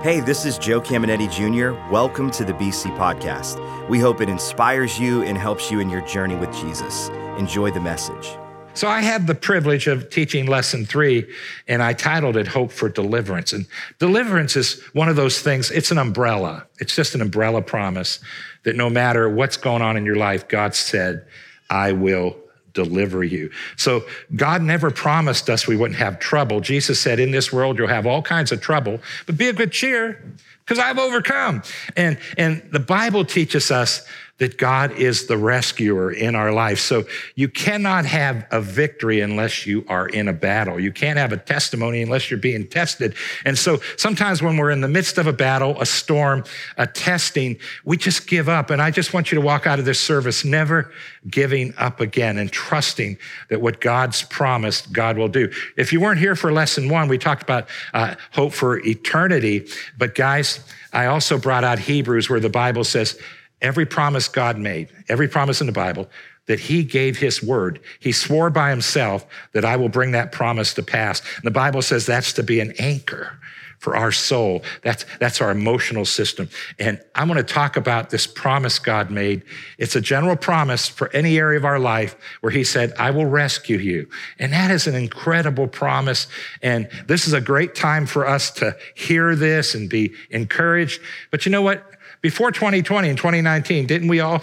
Hey, this is Joe Caminiti Jr. Welcome to the BC Podcast. We hope it inspires you and helps you in your journey with Jesus. Enjoy the message. So I had the privilege of teaching lesson three, and I titled it Hope for Deliverance. And deliverance is one of those things, it's an umbrella. It's just an umbrella promise that no matter what's going on in your life, God said, I will deliver you. So God never promised us we wouldn't have trouble. Jesus said, In this world, you'll have all kinds of trouble, but be of good cheer because I've overcome. And, and the Bible teaches us that God is the rescuer in our life. So you cannot have a victory unless you are in a battle. You can't have a testimony unless you're being tested. And so sometimes when we're in the midst of a battle, a storm, a testing, we just give up. And I just want you to walk out of this service never giving up again and trusting that what God's promised, God will do. If you weren't here for lesson one, we talked about uh, hope for eternity. But guys, I also brought out Hebrews where the Bible says, every promise God made, every promise in the Bible, that he gave his word. He swore by himself that I will bring that promise to pass. And the Bible says that's to be an anchor for our soul. That's, that's our emotional system. And I'm going to talk about this promise God made. It's a general promise for any area of our life where he said, I will rescue you. And that is an incredible promise. And this is a great time for us to hear this and be encouraged. But you know what? Before 2020 and 2019, didn't we all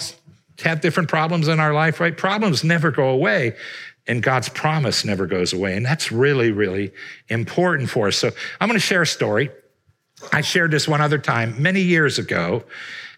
have different problems in our life, right? Problems never go away and God's promise never goes away. And that's really, really important for us. So I'm going to share a story. I shared this one other time many years ago,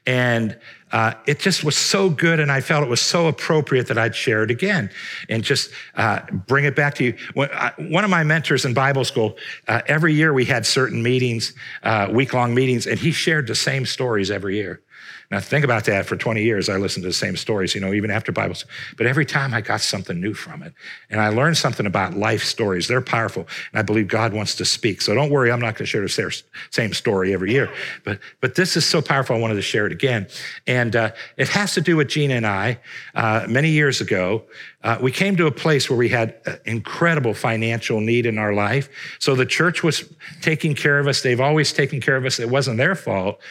and uh, it just was so good, and I felt it was so appropriate that I'd share it again and just uh, bring it back to you. When, uh, one of my mentors in Bible school, uh, every year we had certain meetings, uh, week long meetings, and he shared the same stories every year. Now, think about that. For 20 years, I listened to the same stories, you know, even after Bibles. But every time I got something new from it. And I learned something about life stories. They're powerful. And I believe God wants to speak. So don't worry, I'm not going to share the same story every year. But, but this is so powerful, I wanted to share it again. And uh, it has to do with Gina and I. Uh, many years ago, uh, we came to a place where we had incredible financial need in our life. So the church was taking care of us. They've always taken care of us. It wasn't their fault.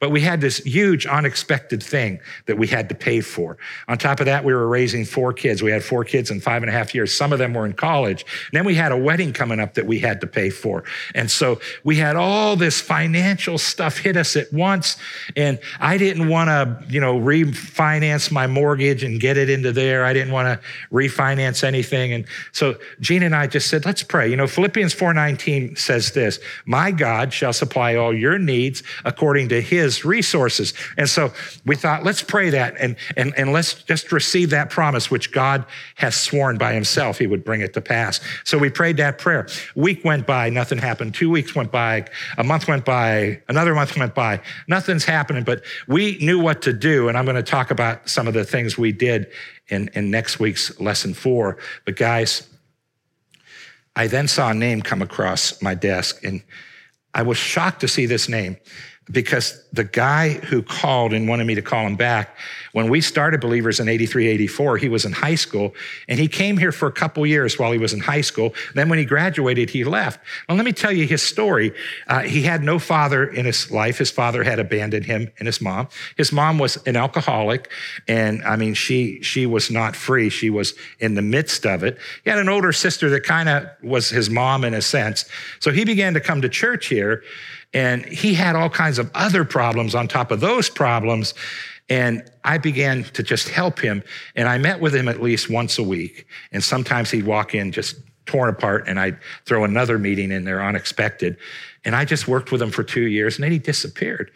But we had this huge unexpected thing that we had to pay for. On top of that, we were raising four kids. We had four kids in five and a half years. Some of them were in college. And then we had a wedding coming up that we had to pay for. And so we had all this financial stuff hit us at once. And I didn't want to, you know, refinance my mortgage and get it into there. I didn't want to refinance anything. And so Gina and I just said, let's pray. You know, Philippians 4:19 says this, my God shall supply all your needs according to his his resources. And so we thought, let's pray that and, and, and let's just receive that promise, which God has sworn by himself he would bring it to pass. So we prayed that prayer. Week went by, nothing happened. Two weeks went by, a month went by, another month went by. Nothing's happening, but we knew what to do. And I'm going to talk about some of the things we did in, in next week's lesson four. But guys, I then saw a name come across my desk and I was shocked to see this name because the guy who called and wanted me to call him back, when we started Believers in 83, 84, he was in high school and he came here for a couple years while he was in high school. Then when he graduated, he left. Well, let me tell you his story. Uh, he had no father in his life. His father had abandoned him and his mom. His mom was an alcoholic. And I mean, she, she was not free. She was in the midst of it. He had an older sister that kind of was his mom in a sense. So he began to come to church here. And he had all kinds of other problems on top of those problems. And I began to just help him. And I met with him at least once a week. And sometimes he'd walk in just torn apart, and I'd throw another meeting in there unexpected. And I just worked with him for two years, and then he disappeared.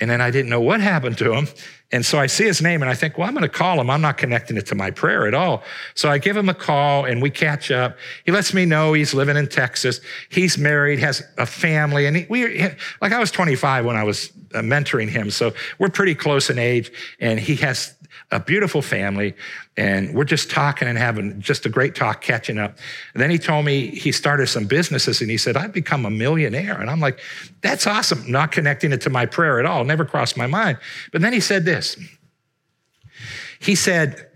And then I didn't know what happened to him. And so I see his name and I think, well, I'm going to call him. I'm not connecting it to my prayer at all. So I give him a call and we catch up. He lets me know he's living in Texas. He's married, has a family. And we, like I was 25 when I was uh, mentoring him. So we're pretty close in age and he has a beautiful family, and we're just talking and having just a great talk, catching up. And then he told me he started some businesses, and he said, I've become a millionaire. And I'm like, that's awesome. Not connecting it to my prayer at all, never crossed my mind. But then he said this He said,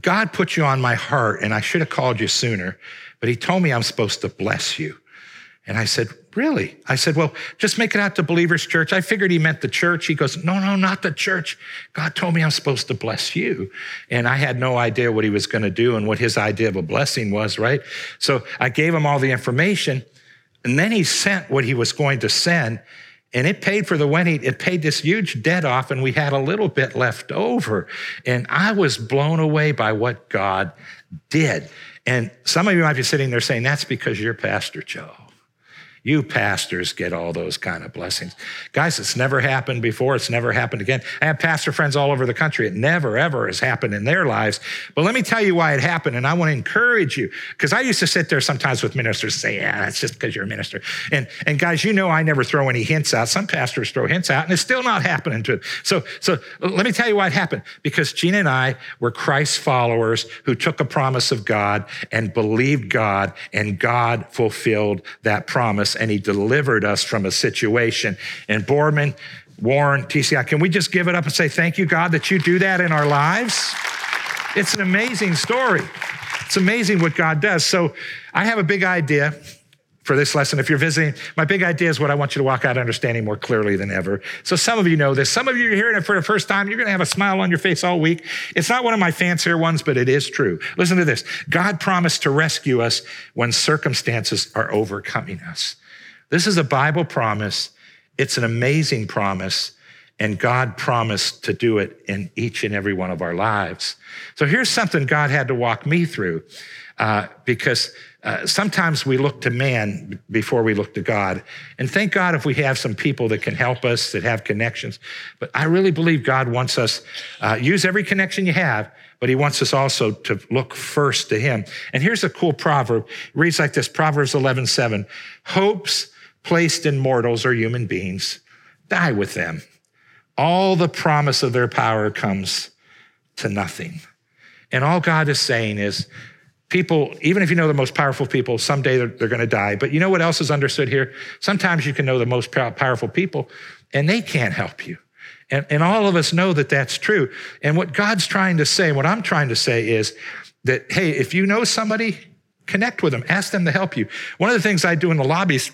God put you on my heart, and I should have called you sooner, but he told me I'm supposed to bless you. And I said, Really? I said, Well, just make it out to Believers Church. I figured he meant the church. He goes, No, no, not the church. God told me I'm supposed to bless you. And I had no idea what he was going to do and what his idea of a blessing was, right? So I gave him all the information. And then he sent what he was going to send. And it paid for the wedding. It paid this huge debt off, and we had a little bit left over. And I was blown away by what God did. And some of you might be sitting there saying, That's because you're Pastor Joe. You pastors get all those kind of blessings. Guys, it's never happened before. It's never happened again. I have pastor friends all over the country. It never, ever has happened in their lives. But let me tell you why it happened. And I want to encourage you because I used to sit there sometimes with ministers and say, yeah, that's just because you're a minister. And, and guys, you know, I never throw any hints out. Some pastors throw hints out and it's still not happening to them. So, so let me tell you why it happened. Because Gina and I were Christ followers who took a promise of God and believed God and God fulfilled that promise and he delivered us from a situation. And Boardman, Warren, TCI, can we just give it up and say, Thank you, God, that you do that in our lives? It's an amazing story. It's amazing what God does. So I have a big idea for this lesson. If you're visiting, my big idea is what I want you to walk out understanding more clearly than ever. So some of you know this. Some of you are hearing it for the first time. You're going to have a smile on your face all week. It's not one of my fancier ones, but it is true. Listen to this. God promised to rescue us when circumstances are overcoming us. This is a Bible promise. It's an amazing promise. And God promised to do it in each and every one of our lives. So here's something God had to walk me through uh, because uh, sometimes we look to man before we look to God. And thank God if we have some people that can help us, that have connections. But I really believe God wants us, uh, use every connection you have, but he wants us also to look first to him. And here's a cool proverb. It reads like this, Proverbs 11, 7. Hopes placed in mortals or human beings, die with them. All the promise of their power comes to nothing. And all God is saying is, people, even if you know the most powerful people, someday they're, they're going to die. But you know what else is understood here? Sometimes you can know the most powerful people and they can't help you. And, and all of us know that that's true. And what God's trying to say, what I'm trying to say is that, hey, if you know somebody, connect with them, ask them to help you. One of the things I do in the lobbies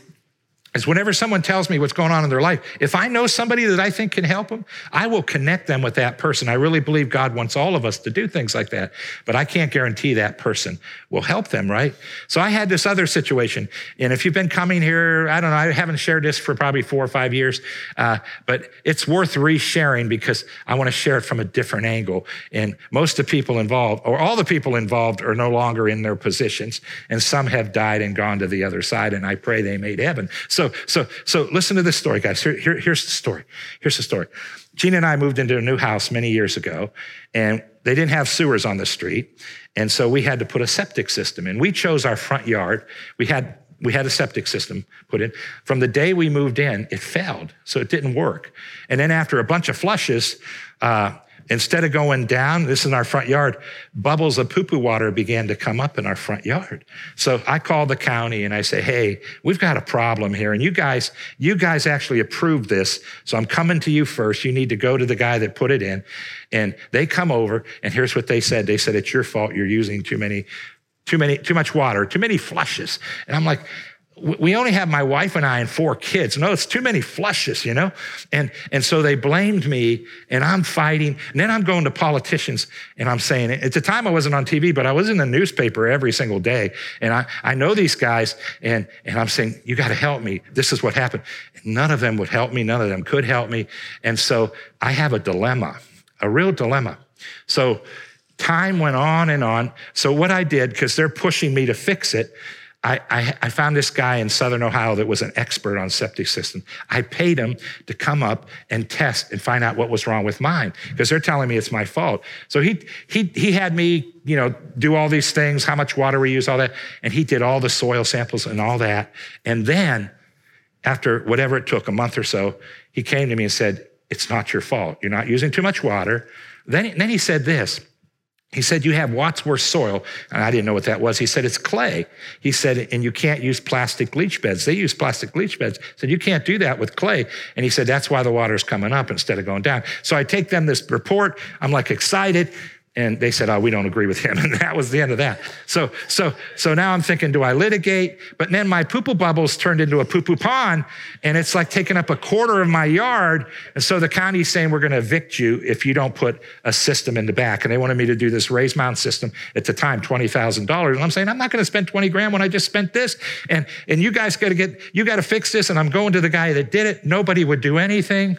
is whenever someone tells me what's going on in their life, if I know somebody that I think can help them, I will connect them with that person. I really believe God wants all of us to do things like that, but I can't guarantee that person will help them, right? So I had this other situation. And if you've been coming here, I don't know, I haven't shared this for probably four or five years, uh, but it's worth resharing because I want to share it from a different angle. And most of the people involved, or all the people involved, are no longer in their positions, and some have died and gone to the other side, and I pray they made heaven. So so, so, so listen to this story, guys. Here, here, here's the story. Here's the story. Gina and I moved into a new house many years ago, and they didn't have sewers on the street. And so we had to put a septic system in. We chose our front yard. We had we had a septic system put in. From the day we moved in, it failed, so it didn't work. And then after a bunch of flushes, uh, Instead of going down, this is in our front yard, bubbles of poo poo water began to come up in our front yard. So I called the county and I say, Hey, we've got a problem here. And you guys, you guys actually approved this. So I'm coming to you first. You need to go to the guy that put it in. And they come over and here's what they said. They said, It's your fault. You're using too many, too many, too much water, too many flushes. And I'm like, we only have my wife and I and four kids. No, it's too many flushes, you know? And, and so they blamed me and I'm fighting. And then I'm going to politicians and I'm saying, at the time I wasn't on TV, but I was in the newspaper every single day. And I, I know these guys and, and I'm saying, you got to help me. This is what happened. None of them would help me. None of them could help me. And so I have a dilemma, a real dilemma. So time went on and on. So what I did, because they're pushing me to fix it, I, I, I, found this guy in Southern Ohio that was an expert on septic system. I paid him to come up and test and find out what was wrong with mine because they're telling me it's my fault. So he, he, he had me, you know, do all these things, how much water we use, all that. And he did all the soil samples and all that. And then after whatever it took, a month or so, he came to me and said, it's not your fault. You're not using too much water. Then, then he said this. He said, You have Wadsworth soil. And I didn't know what that was. He said, It's clay. He said, And you can't use plastic leach beds. They use plastic leach beds. He said, You can't do that with clay. And he said, That's why the water's coming up instead of going down. So I take them this report. I'm like excited. And they said, "Oh, we don't agree with him," and that was the end of that. So, so, so now I'm thinking, do I litigate? But then my poo-poo bubbles turned into a poo-poo pond, and it's like taking up a quarter of my yard. And so the county's saying we're going to evict you if you don't put a system in the back. And they wanted me to do this raised mound system at the time, twenty thousand dollars. And I'm saying I'm not going to spend twenty grand when I just spent this. And and you guys got to get you got to fix this. And I'm going to the guy that did it. Nobody would do anything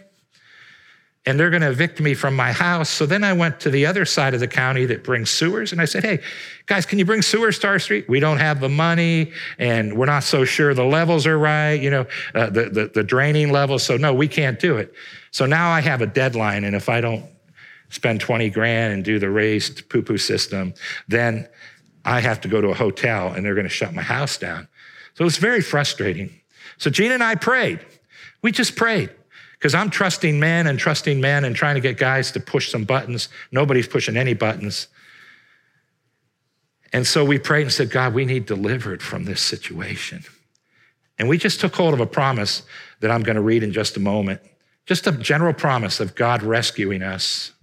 and they're going to evict me from my house. So then I went to the other side of the county that brings sewers, and I said, Hey, guys, can you bring sewers to our street? We don't have the money, and we're not so sure the levels are right, you know, uh, the, the, the draining levels. So, no, we can't do it. So now I have a deadline, and if I don't spend 20 grand and do the raised poo poo system, then I have to go to a hotel and they're going to shut my house down. So it's very frustrating. So Gina and I prayed. We just prayed because I'm trusting men and trusting men and trying to get guys to push some buttons. Nobody's pushing any buttons. And so we prayed and said, God, we need delivered from this situation. And we just took hold of a promise that I'm going to read in just a moment. Just a general promise of God rescuing us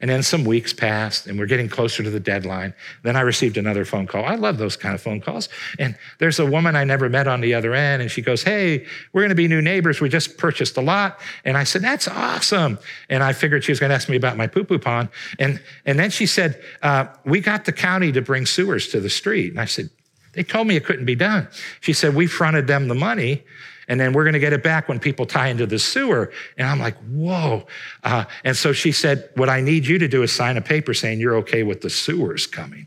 and then some weeks passed and we're getting closer to the deadline. Then I received another phone call. I love those kind of phone calls. And there's a woman I never met on the other end. And she goes, Hey, we're going to be new neighbors. We just purchased a lot. And I said, That's awesome. And I figured she was going to ask me about my poo poo pond. And, and then she said, uh, We got the county to bring sewers to the street. And I said, They told me it couldn't be done. She said, We fronted them the money and then we're going to get it back when people tie into the sewer. And I'm like, whoa. Uh, and so she said, what I need you to do is sign a paper saying you're okay with the sewers coming.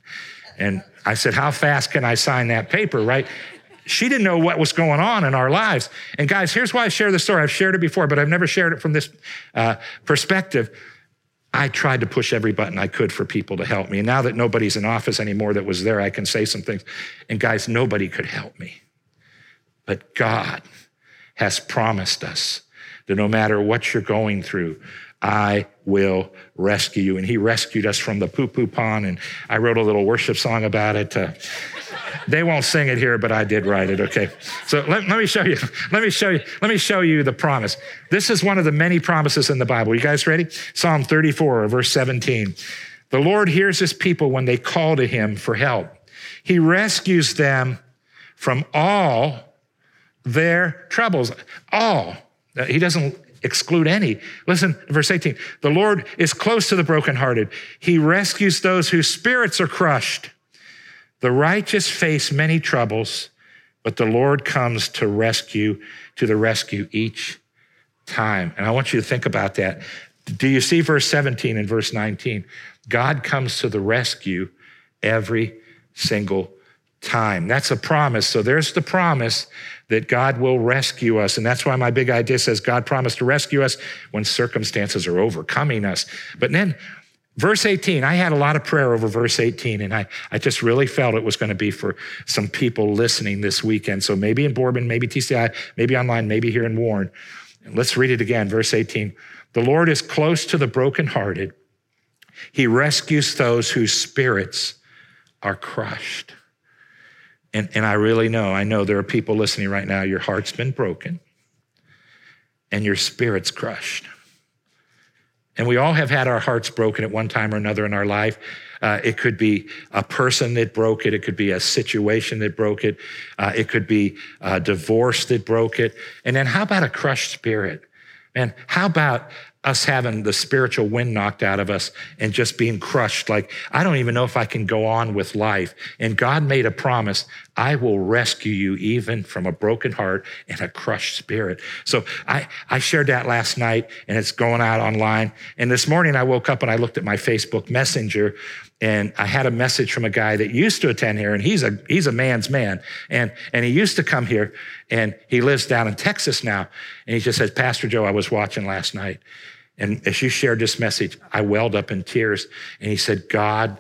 And I said, how fast can I sign that paper, right? She didn't know what was going on in our lives. And guys, here's why I share the story. I've shared it before, but I've never shared it from this uh, perspective. I tried to push every button I could for people to help me. And now that nobody's in office anymore that was there, I can say some things. And guys, nobody could help me. But God has promised us that no matter what you're going through, I will rescue you. And he rescued us from the poo poo pond. And I wrote a little worship song about it. Uh, they won't sing it here, but I did write it. Okay. So let, let, me show you. Let me show you. Let me show you the promise. This is one of the many promises in the Bible. You guys ready? Psalm 34, verse 17. The Lord hears his people when they call to him for help. He rescues them from all their troubles. All. Uh, he doesn't exclude any. Listen, verse 18. The Lord is close to the brokenhearted. He rescues those whose spirits are crushed. The righteous face many troubles, but the Lord comes to rescue, to the rescue each time. And I want you to think about that. Do you see verse 17 and verse 19? God comes to the rescue every single time. That's a promise. So there's the promise that God will rescue us. And that's why my big idea says God promised to rescue us when circumstances are overcoming us. But then, verse 18, I had a lot of prayer over verse 18, and I, I just really felt it was going to be for some people listening this weekend. So maybe in Boardman, maybe TCI, maybe online, maybe here in Warren. Let's read it again, verse 18. The Lord is close to the brokenhearted. He rescues those whose spirits are crushed. And, and I really know, I know there are people listening right now, your heart's been broken and your spirit's crushed. And we all have had our hearts broken at one time or another in our life. Uh, it could be a person that broke it. It could be a situation that broke it. Uh, it could be a divorce that broke it. And then how about a crushed spirit? Man, how about us having the spiritual wind knocked out of us and just being crushed. Like, I don't even know if I can go on with life. And God made a promise I will rescue you even from a broken heart and a crushed spirit. So I, I shared that last night and it's going out online. And this morning I woke up and I looked at my Facebook Messenger and I had a message from a guy that used to attend here, and he's a he's a man's man, and and he used to come here, and he lives down in Texas now, and he just says, Pastor Joe, I was watching last night, and as you shared this message, I welled up in tears. And he said, God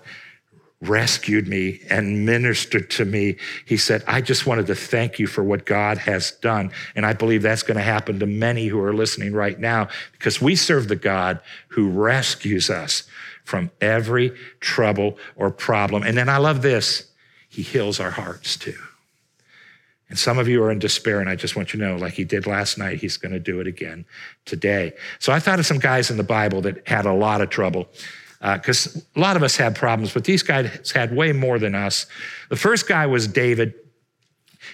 rescued me and ministered to me. He said, I just wanted to thank you for what God has done. And I believe that's going to happen to many who are listening right now because we serve the God who rescues us from every trouble or problem. And then I love this. He heals our hearts too. And some of you are in despair, and I just want you to know, like he did last night, he's going to do it again today. So I thought of some guys in the Bible that had a lot of trouble. Because uh, a lot of us had problems, but these guys had way more than us. The first guy was David,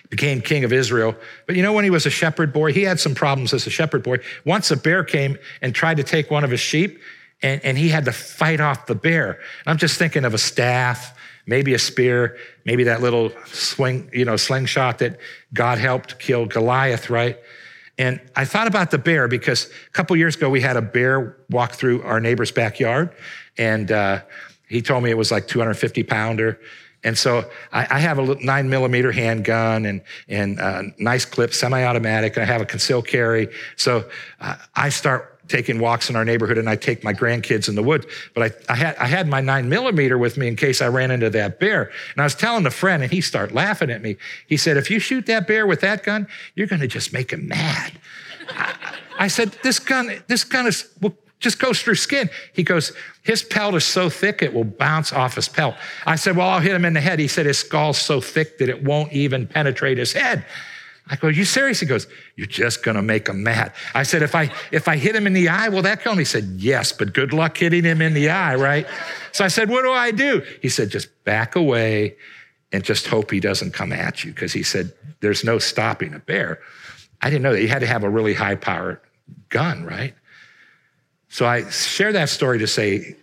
became king of Israel. But you know, when he was a shepherd boy, he had some problems as a shepherd boy. Once a bear came and tried to take one of his sheep, and, and he had to fight off the bear. And I'm just thinking of a staff, maybe a spear, maybe that little swing, you know, slingshot that God helped kill Goliath, right? And I thought about the bear because a couple years ago we had a bear walk through our neighbor's backyard, and uh, he told me it was like 250 pounder. And so I, I have a nine millimeter handgun and and uh, nice clip, semi-automatic. I have a concealed carry. So uh, I start taking walks in our neighborhood and I take my grandkids in the woods. But I, I, had, I had my nine millimeter with me in case I ran into that bear. And I was telling a friend and he started laughing at me. He said, if you shoot that bear with that gun, you're going to just make him mad. I, I said, this gun, this gun is, well, just goes through skin. He goes, his pelt is so thick it will bounce off his pelt. I said, well, I'll hit him in the head. He said, his skull's so thick that it won't even penetrate his head. I go, you serious? He goes, you're just going to make him mad. I said, if I, if I hit him in the eye, will that kill him? He said, yes, but good luck hitting him in the eye, right? So I said, what do I do? He said, just back away and just hope he doesn't come at you. Because he said, there's no stopping a bear. I didn't know that. You had to have a really high powered gun, right? So I share that story to say,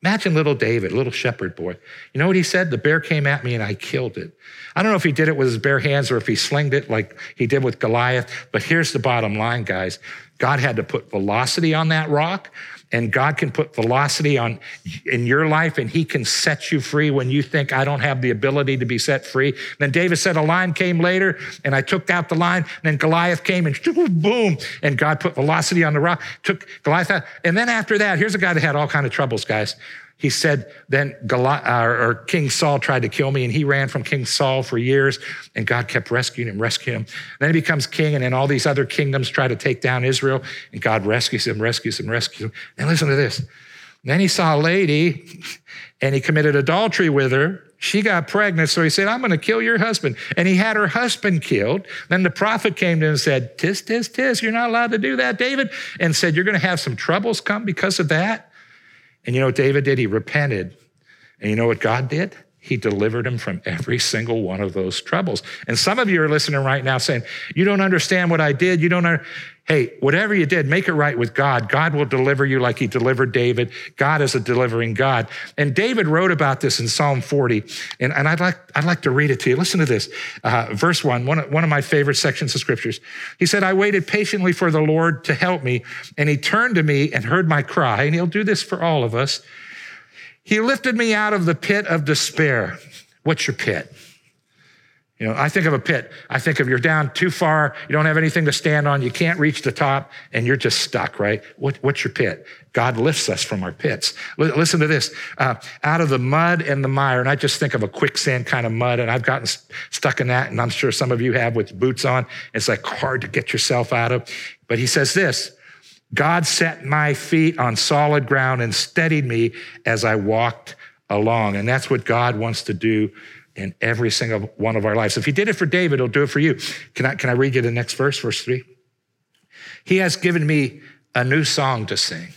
imagine little David, little shepherd boy. You know what he said? The bear came at me and I killed it. I don't know if he did it with his bare hands or if he slinged it like he did with Goliath, but here's the bottom line, guys. God had to put velocity on that rock, and God can put velocity on in your life, and He can set you free when you think I don't have the ability to be set free. then David said, A line came later, and I took out the line, and then Goliath came and boom, and God put velocity on the rock, took Goliath out. And then after that, here's a guy that had all kind of troubles, guys. He said, then Goliath, uh, or King Saul tried to kill me, and he ran from King Saul for years, and God kept rescuing him, rescuing him. Then he becomes king, and then all these other kingdoms try to take down Israel, and God rescues him, rescues him, rescues him. And listen to this. Then he saw a lady, and he committed adultery with her. She got pregnant, so he said, I'm going to kill your husband. And he had her husband killed. Then the prophet came to him and said, Tis, tis, tis, you're not allowed to do that, David. And said, You're going to have some troubles come because of that. And you know what David did? He repented. And you know what God did? He delivered him from every single one of those troubles. And some of you are listening right now saying, You don't understand what I did. You don't. Hey, whatever you did, make it right with God. God will deliver you like he delivered David. God is a delivering God. And David wrote about this in Psalm 40. And, and I'd, like, I'd like to read it to you. Listen to this. Uh, verse one, one of, one of my favorite sections of scriptures. He said, I waited patiently for the Lord to help me, and he turned to me and heard my cry. And he'll do this for all of us. He lifted me out of the pit of despair. What's your pit? You know, I think of a pit. I think of you're down too far, you don't have anything to stand on, you can't reach the top, and you're just stuck, right? What, what's your pit? God lifts us from our pits. L- listen to this uh, out of the mud and the mire, and I just think of a quicksand kind of mud, and I've gotten st- stuck in that, and I'm sure some of you have with boots on. It's like hard to get yourself out of. But he says this God set my feet on solid ground and steadied me as I walked along. And that's what God wants to do in every single one of our lives. If he did it for David, he'll do it for you. Can I, can I read you the next verse, verse three? He has given me a new song to sing.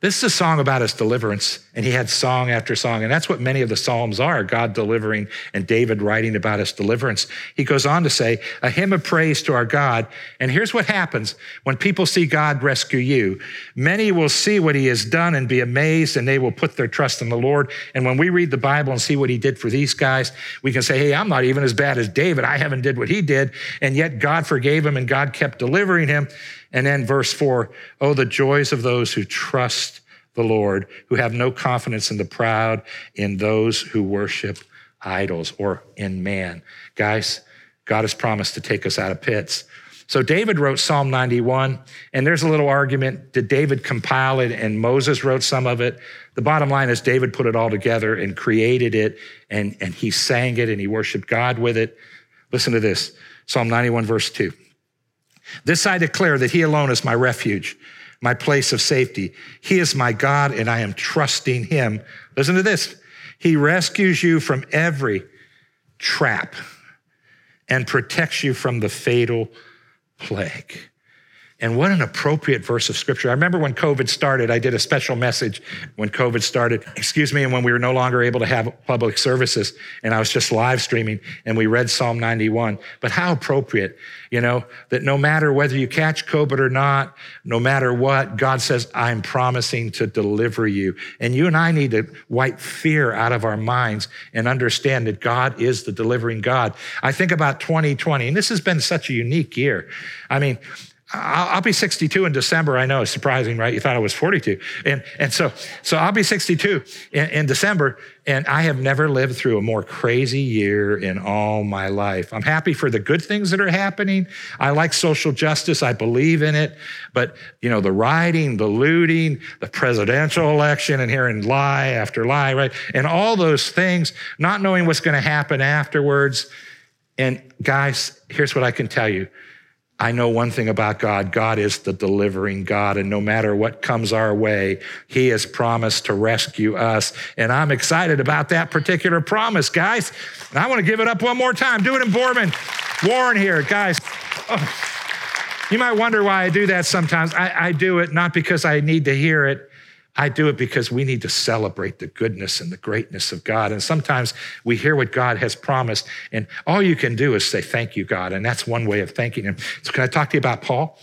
This is a song about his deliverance, and he had song after song. And that's what many of the Psalms are God delivering and David writing about his deliverance. He goes on to say, a hymn of praise to our God. And here's what happens when people see God rescue you many will see what he has done and be amazed, and they will put their trust in the Lord. And when we read the Bible and see what he did for these guys, we can say, hey, I'm not even as bad as David. I haven't did what he did. And yet God forgave him and God kept delivering him. And then verse four, oh, the joys of those who trust the Lord, who have no confidence in the proud, in those who worship idols or in man. Guys, God has promised to take us out of pits. So David wrote Psalm 91, and there's a little argument. Did David compile it and Moses wrote some of it? The bottom line is David put it all together and created it, and, and he sang it and he worshiped God with it. Listen to this Psalm 91, verse 2. This I declare that he alone is my refuge, my place of safety. He is my God, and I am trusting him. Listen to this. He rescues you from every trap and protects you from the fatal plague. And what an appropriate verse of scripture. I remember when COVID started, I did a special message when COVID started, excuse me, and when we were no longer able to have public services, and I was just live streaming, and we read Psalm 91. But how appropriate, you know, that no matter whether you catch COVID or not, no matter what, God says, I'm promising to deliver you. And you and I need to wipe fear out of our minds and understand that God is the delivering God. I think about 2020, and this has been such a unique year. I mean, I'll, be 62 in December. I know it's surprising, right? You thought I was 42. And, and so, so I'll be 62 in, in December. And I have never lived through a more crazy year in all my life. I'm happy for the good things that are happening. I like social justice. I believe in it. But, you know, the rioting, the looting, the presidential election and hearing lie after lie, right? And all those things, not knowing what's going to happen afterwards. And guys, here's what I can tell you I know one thing about God God is the delivering God, and no matter what comes our way, He has promised to rescue us. And I'm excited about that particular promise, guys. And I want to give it up one more time. Do it in Boardman, Warren here, guys. Oh. You might wonder why I do that sometimes. I, I do it not because I need to hear it, I do it because we need to celebrate the goodness and the greatness of God. And sometimes we hear what God has promised, and all you can do is say, Thank you, God. And that's one way of thanking Him. So, can I talk to you about Paul?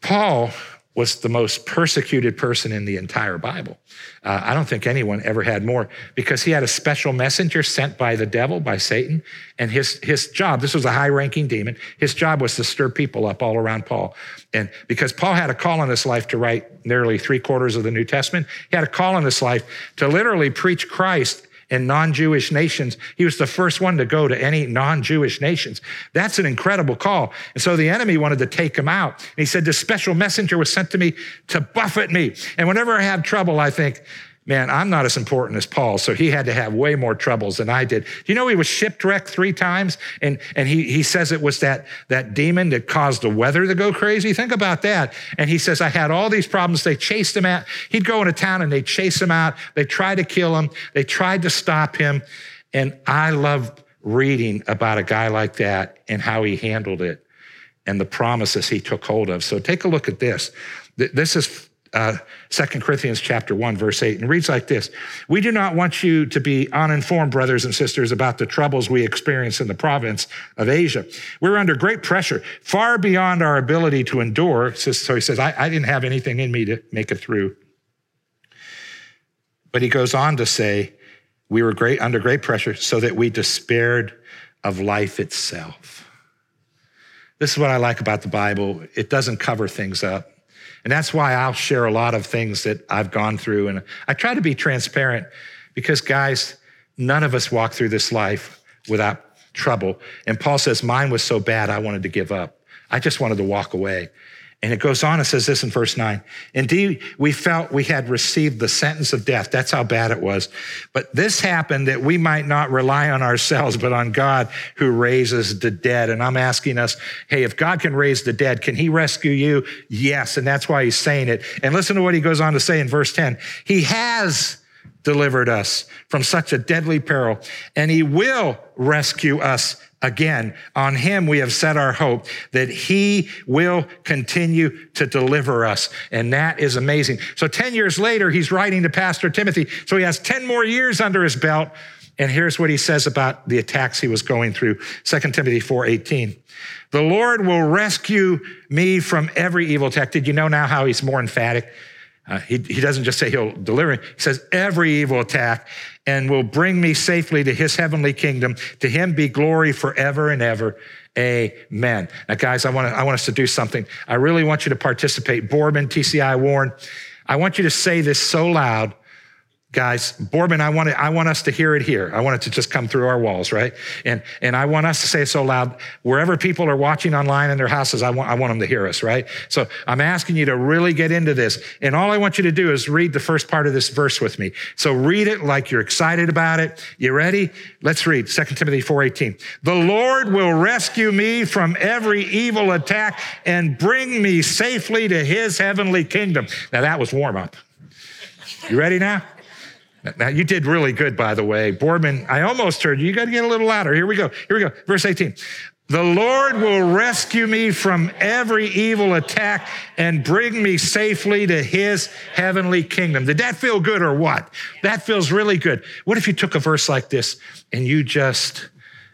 Paul was the most persecuted person in the entire Bible. Uh, I don't think anyone ever had more because he had a special messenger sent by the devil, by Satan. And his, his job, this was a high ranking demon, his job was to stir people up all around Paul. And because Paul had a call in his life to write nearly three quarters of the New Testament, he had a call in his life to literally preach Christ in non Jewish nations. He was the first one to go to any non Jewish nations. That's an incredible call. And so the enemy wanted to take him out. And he said, This special messenger was sent to me to buffet me. And whenever I have trouble, I think, Man, I'm not as important as Paul, so he had to have way more troubles than I did. Do you know he was shipwrecked three times? And, and he, he says it was that, that demon that caused the weather to go crazy. Think about that. And he says, I had all these problems. They chased him out. He'd go into town and they'd chase him out. They tried to kill him. They tried to stop him. And I love reading about a guy like that and how he handled it and the promises he took hold of. So take a look at this. This is uh, 2 Corinthians chapter 1, verse 8, and reads like this We do not want you to be uninformed, brothers and sisters, about the troubles we experience in the province of Asia. We're under great pressure, far beyond our ability to endure. So he says, I, I didn't have anything in me to make it through. But he goes on to say, We were great under great pressure so that we despaired of life itself. This is what I like about the Bible. It doesn't cover things up. And that's why I'll share a lot of things that I've gone through. And I try to be transparent because, guys, none of us walk through this life without trouble. And Paul says, Mine was so bad, I wanted to give up. I just wanted to walk away. And it goes on and says this in verse 9. Indeed, we felt we had received the sentence of death. That's how bad it was. But this happened that we might not rely on ourselves, but on God who raises the dead. And I'm asking us, hey, if God can raise the dead, can he rescue you? Yes. And that's why he's saying it. And listen to what he goes on to say in verse 10. He has delivered us from such a deadly peril, and he will rescue us Again, on him we have set our hope that he will continue to deliver us. And that is amazing. So 10 years later, he's writing to Pastor Timothy. So he has 10 more years under his belt. And here's what he says about the attacks he was going through. 2 Timothy 4:18. The Lord will rescue me from every evil attack. Did you know now how he's more emphatic? Uh, he, he doesn't just say he'll deliver. He says every evil attack and will bring me safely to his heavenly kingdom. To him be glory forever and ever. Amen. Now, guys, I want to, I want us to do something. I really want you to participate. Boardman, TCI, Warren, I want you to say this so loud Guys, Boardman, I want, I want us to hear it here. I want it to just come through our walls, right? And, and I want us to say it so loud. Wherever people are watching online in their houses, I want, I want them to hear us, right? So I'm asking you to really get into this. And all I want you to do is read the first part of this verse with me. So read it like you're excited about it. You ready? Let's read 2 Timothy 4.18. The Lord will rescue me from every evil attack and bring me safely to his heavenly kingdom. Now that was warm up. You ready now? Now, you did really good, by the way. Boardman, I almost heard you. You got to get a little louder. Here we go. Here we go. Verse 18. The Lord will rescue me from every evil attack and bring me safely to his heavenly kingdom. Did that feel good or what? That feels really good. What if you took a verse like this and you just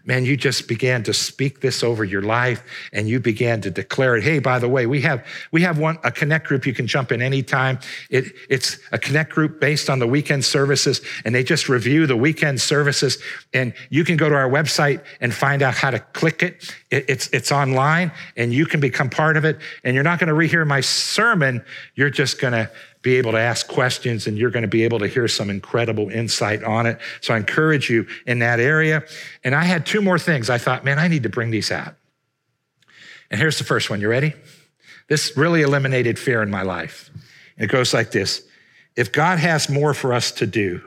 man, you just began to speak this over your life and you began to declare it. Hey, by the way, we have, we have one, a connect group you can jump in anytime. It, it's a connect group based on the weekend services and they just review the weekend services and you can go to our website and find out how to click it. it it's, it's online and you can become part of it. And you're not going to rehear my sermon. You're just going to be able to ask questions and you're going to be able to hear some incredible insight on it. So I encourage you in that area. And I had two more things. I thought, man, I need to bring these out. And here's the first one. You ready? This really eliminated fear in my life. It goes like this If God has more for us to do,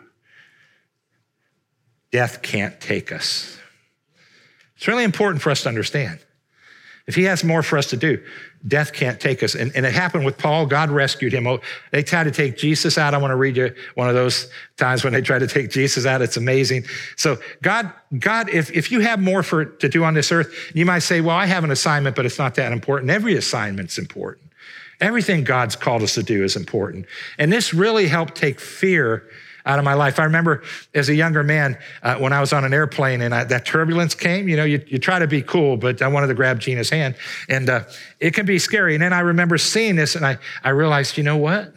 death can't take us. It's really important for us to understand. If He has more for us to do, death can't take us. And, and, it happened with Paul. God rescued him. Oh, they tried to take Jesus out. I want to read you one of those times when they tried to take Jesus out. It's amazing. So God, God, if, if you have more for to do on this earth, you might say, well, I have an assignment, but it's not that important. Every assignment's important. Everything God's called us to do is important. And this really helped take fear out of my life. I remember as a younger man uh, when I was on an airplane and I, that turbulence came. You know, you, you, try to be cool, but I wanted to grab Gina's hand, and uh, it can be scary. And then I remember seeing this, and I I realized, you know what?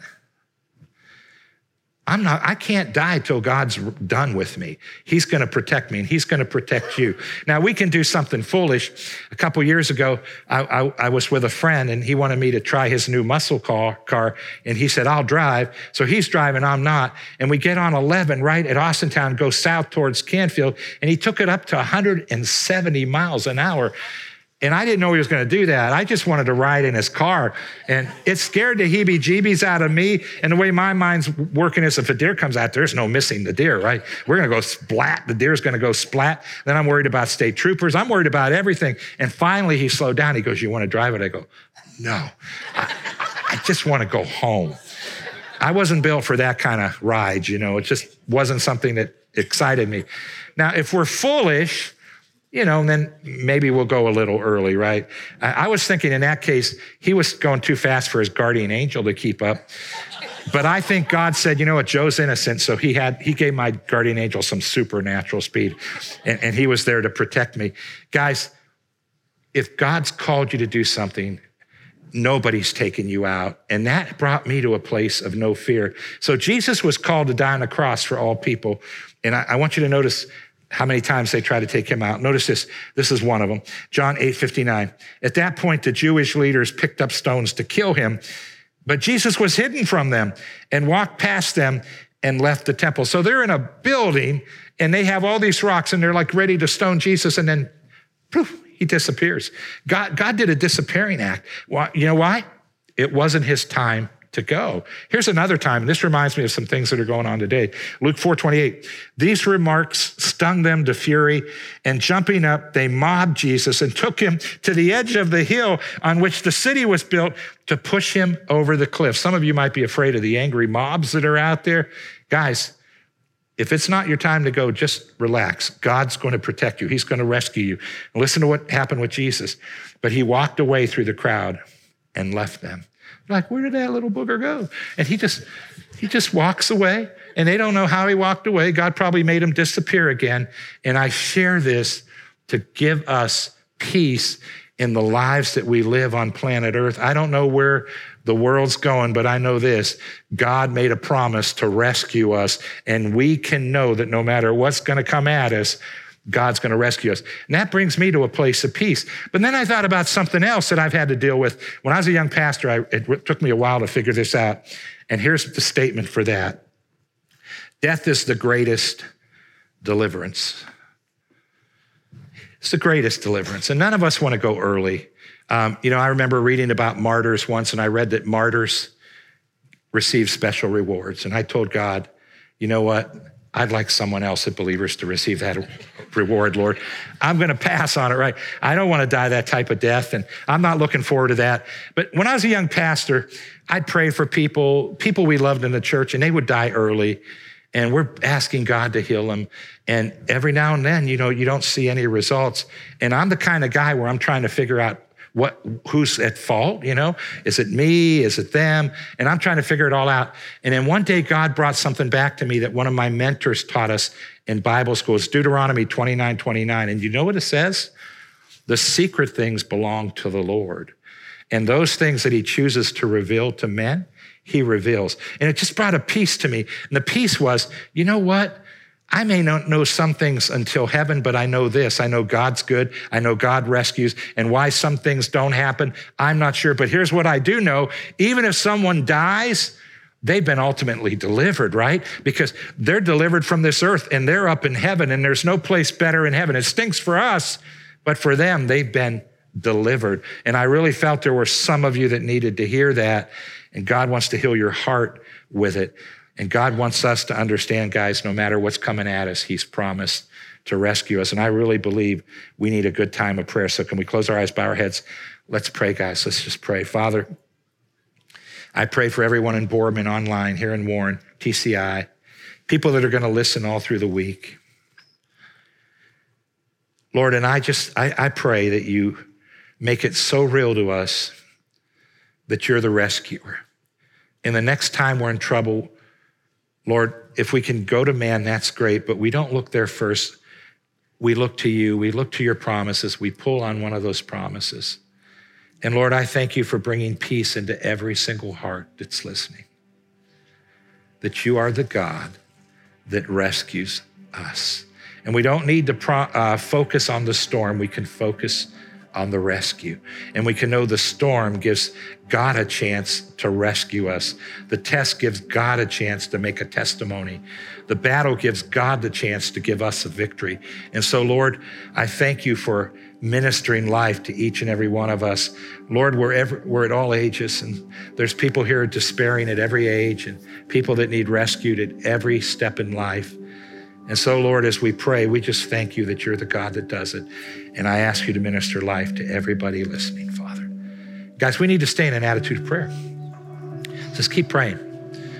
I'm not, I can't die till God's done with me. He's going to protect me and he's going to protect you. Now we can do something foolish. A couple years ago, I, I, I, was with a friend and he wanted me to try his new muscle car, car. And he said, I'll drive. So he's driving, I'm not. And we get on 11 right at Austintown, go south towards Canfield. And he took it up to 170 miles an hour. And I didn't know he was going to do that. I just wanted to ride in his car. And it scared the heebie jeebies out of me. And the way my mind's working is if a deer comes out, there's no missing the deer, right? We're going to go splat. The deer's going to go splat. Then I'm worried about state troopers. I'm worried about everything. And finally, he slowed down. He goes, You want to drive it? I go, No. I, I just want to go home. I wasn't built for that kind of ride, you know. It just wasn't something that excited me. Now, if we're foolish, you know, and then maybe we'll go a little early, right? I, was thinking in that case, he was going too fast for his guardian angel to keep up. But I think God said, you know what, Joe's innocent. So he had, he gave my guardian angel some supernatural speed and, and he was there to protect me. Guys, if God's called you to do something, nobody's taking you out. And that brought me to a place of no fear. So Jesus was called to die on the cross for all people. And I, I want you to notice how many times they try to take him out. Notice this. This is one of them. John 8 59. At that point, the Jewish leaders picked up stones to kill him, but Jesus was hidden from them and walked past them and left the temple. So they're in a building and they have all these rocks and they're like ready to stone Jesus and then poof, he disappears. God, God did a disappearing act. Why, you know why? It wasn't his time to go. Here's another time, and this reminds me of some things that are going on today. Luke 4:28. These remarks stung them to fury, and jumping up, they mobbed Jesus and took him to the edge of the hill on which the city was built to push him over the cliff. Some of you might be afraid of the angry mobs that are out there. Guys, if it's not your time to go, just relax. God's going to protect you. He's going to rescue you. Listen to what happened with Jesus. But he walked away through the crowd and left them. Like, where did that little booger go? And he just, he just walks away, and they don't know how he walked away. God probably made him disappear again. And I share this to give us peace in the lives that we live on planet Earth. I don't know where the world's going, but I know this God made a promise to rescue us, and we can know that no matter what's going to come at us, God's going to rescue us. And that brings me to a place of peace. But then I thought about something else that I've had to deal with. When I was a young pastor, I, it took me a while to figure this out. And here's the statement for that Death is the greatest deliverance. It's the greatest deliverance. And none of us want to go early. Um, you know, I remember reading about martyrs once, and I read that martyrs receive special rewards. And I told God, you know what? I'd like someone else at Believers to receive that reward, Lord. I'm going to pass on it, right? I don't want to die that type of death, and I'm not looking forward to that. But when I was a young pastor, I'd pray for people, people we loved in the church, and they would die early. and we're asking God to heal them. And every now and then, you know, you don't see any results. And I'm the kind of guy where I'm trying to figure out what who's at fault you know? Is it me? Is it them? And i'm trying to figure it all out. And then one day god brought something back to me that one of my mentors taught us in bible school. It's deuteronomy 29 29 and you know what it says? The secret things belong to the lord. And those things that he chooses to reveal to men he reveals. And it just brought a peace to me. And the peace was you know what I may not know some things until heaven, but I know this. I know God's good. I know God rescues. And why some things don't happen, I'm not sure. But here's what I do know even if someone dies, they've been ultimately delivered, right? Because they're delivered from this earth and they're up in heaven, and there's no place better in heaven. It stinks for us, but for them, they've been delivered. And I really felt there were some of you that needed to hear that. And God wants to heal your heart with it. And God wants us to understand, guys, no matter what's coming at us, He's promised to rescue us. And I really believe we need a good time of prayer. So, can we close our eyes, bow our heads? Let's pray, guys. Let's just pray. Father, I pray for everyone in Boardman online, here in Warren, TCI, people that are going to listen all through the week. Lord, and I just, I, I pray that you make it so real to us that you're the rescuer. And the next time we're in trouble, Lord, if we can go to man, that's great, but we don't look there first. We look to you, we look to your promises, we pull on one of those promises. And Lord, I thank you for bringing peace into every single heart that's listening. That you are the God that rescues us. And we don't need to pro- uh, focus on the storm, we can focus on the rescue. And we can know the storm gives God a chance to rescue us. The test gives God a chance to make a testimony. The battle gives God the chance to give us a victory. And so, Lord, I thank you for ministering life to each and every one of us. Lord, we're, we're at all ages, and there's people here despairing at every age, and people that need rescued at every step in life. And so, Lord, as we pray, we just thank you that you're the God that does it. And I ask you to minister life to everybody listening, Father. Guys, we need to stay in an attitude of prayer. Just keep praying.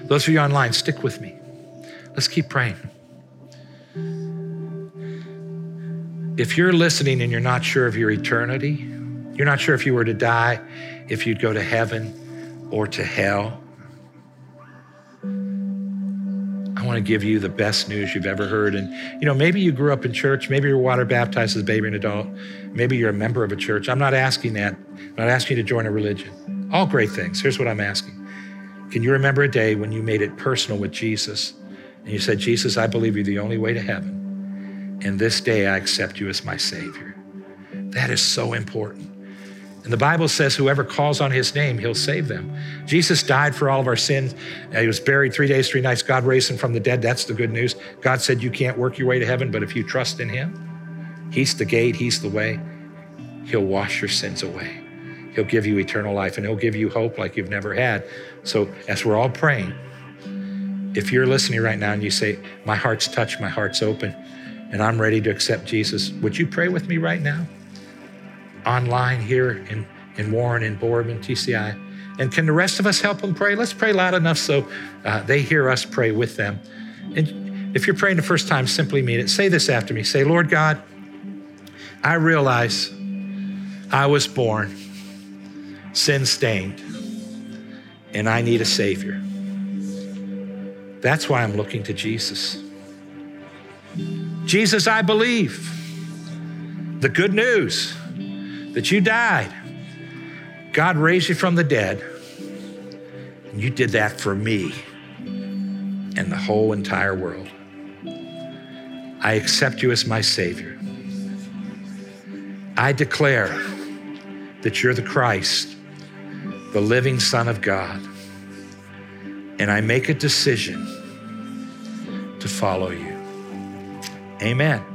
Those of you online, stick with me. Let's keep praying. If you're listening and you're not sure of your eternity, you're not sure if you were to die, if you'd go to heaven or to hell, I want to give you the best news you've ever heard. And, you know, maybe you grew up in church, maybe you're water baptized as a baby and adult, maybe you're a member of a church. I'm not asking that. I'm not asking you to join a religion. All great things. Here's what I'm asking Can you remember a day when you made it personal with Jesus and you said, Jesus, I believe you're the only way to heaven. And this day I accept you as my Savior. That is so important. And the Bible says, whoever calls on his name, he'll save them. Jesus died for all of our sins. Uh, he was buried three days, three nights. God raised him from the dead. That's the good news. God said, You can't work your way to heaven, but if you trust in him, he's the gate, he's the way. He'll wash your sins away. He'll give you eternal life and he'll give you hope like you've never had. So, as we're all praying, if you're listening right now and you say, My heart's touched, my heart's open, and I'm ready to accept Jesus, would you pray with me right now? Online here in, in Warren and Boardman, TCI. And can the rest of us help them pray? Let's pray loud enough so uh, they hear us pray with them. And if you're praying the first time, simply mean it. Say this after me. Say, Lord God, I realize I was born sin stained and I need a Savior. That's why I'm looking to Jesus. Jesus, I believe the good news that you died. God raised you from the dead. And you did that for me and the whole entire world. I accept you as my Savior. I declare that you're the Christ, the living Son of God. And I make a decision to follow you. Amen.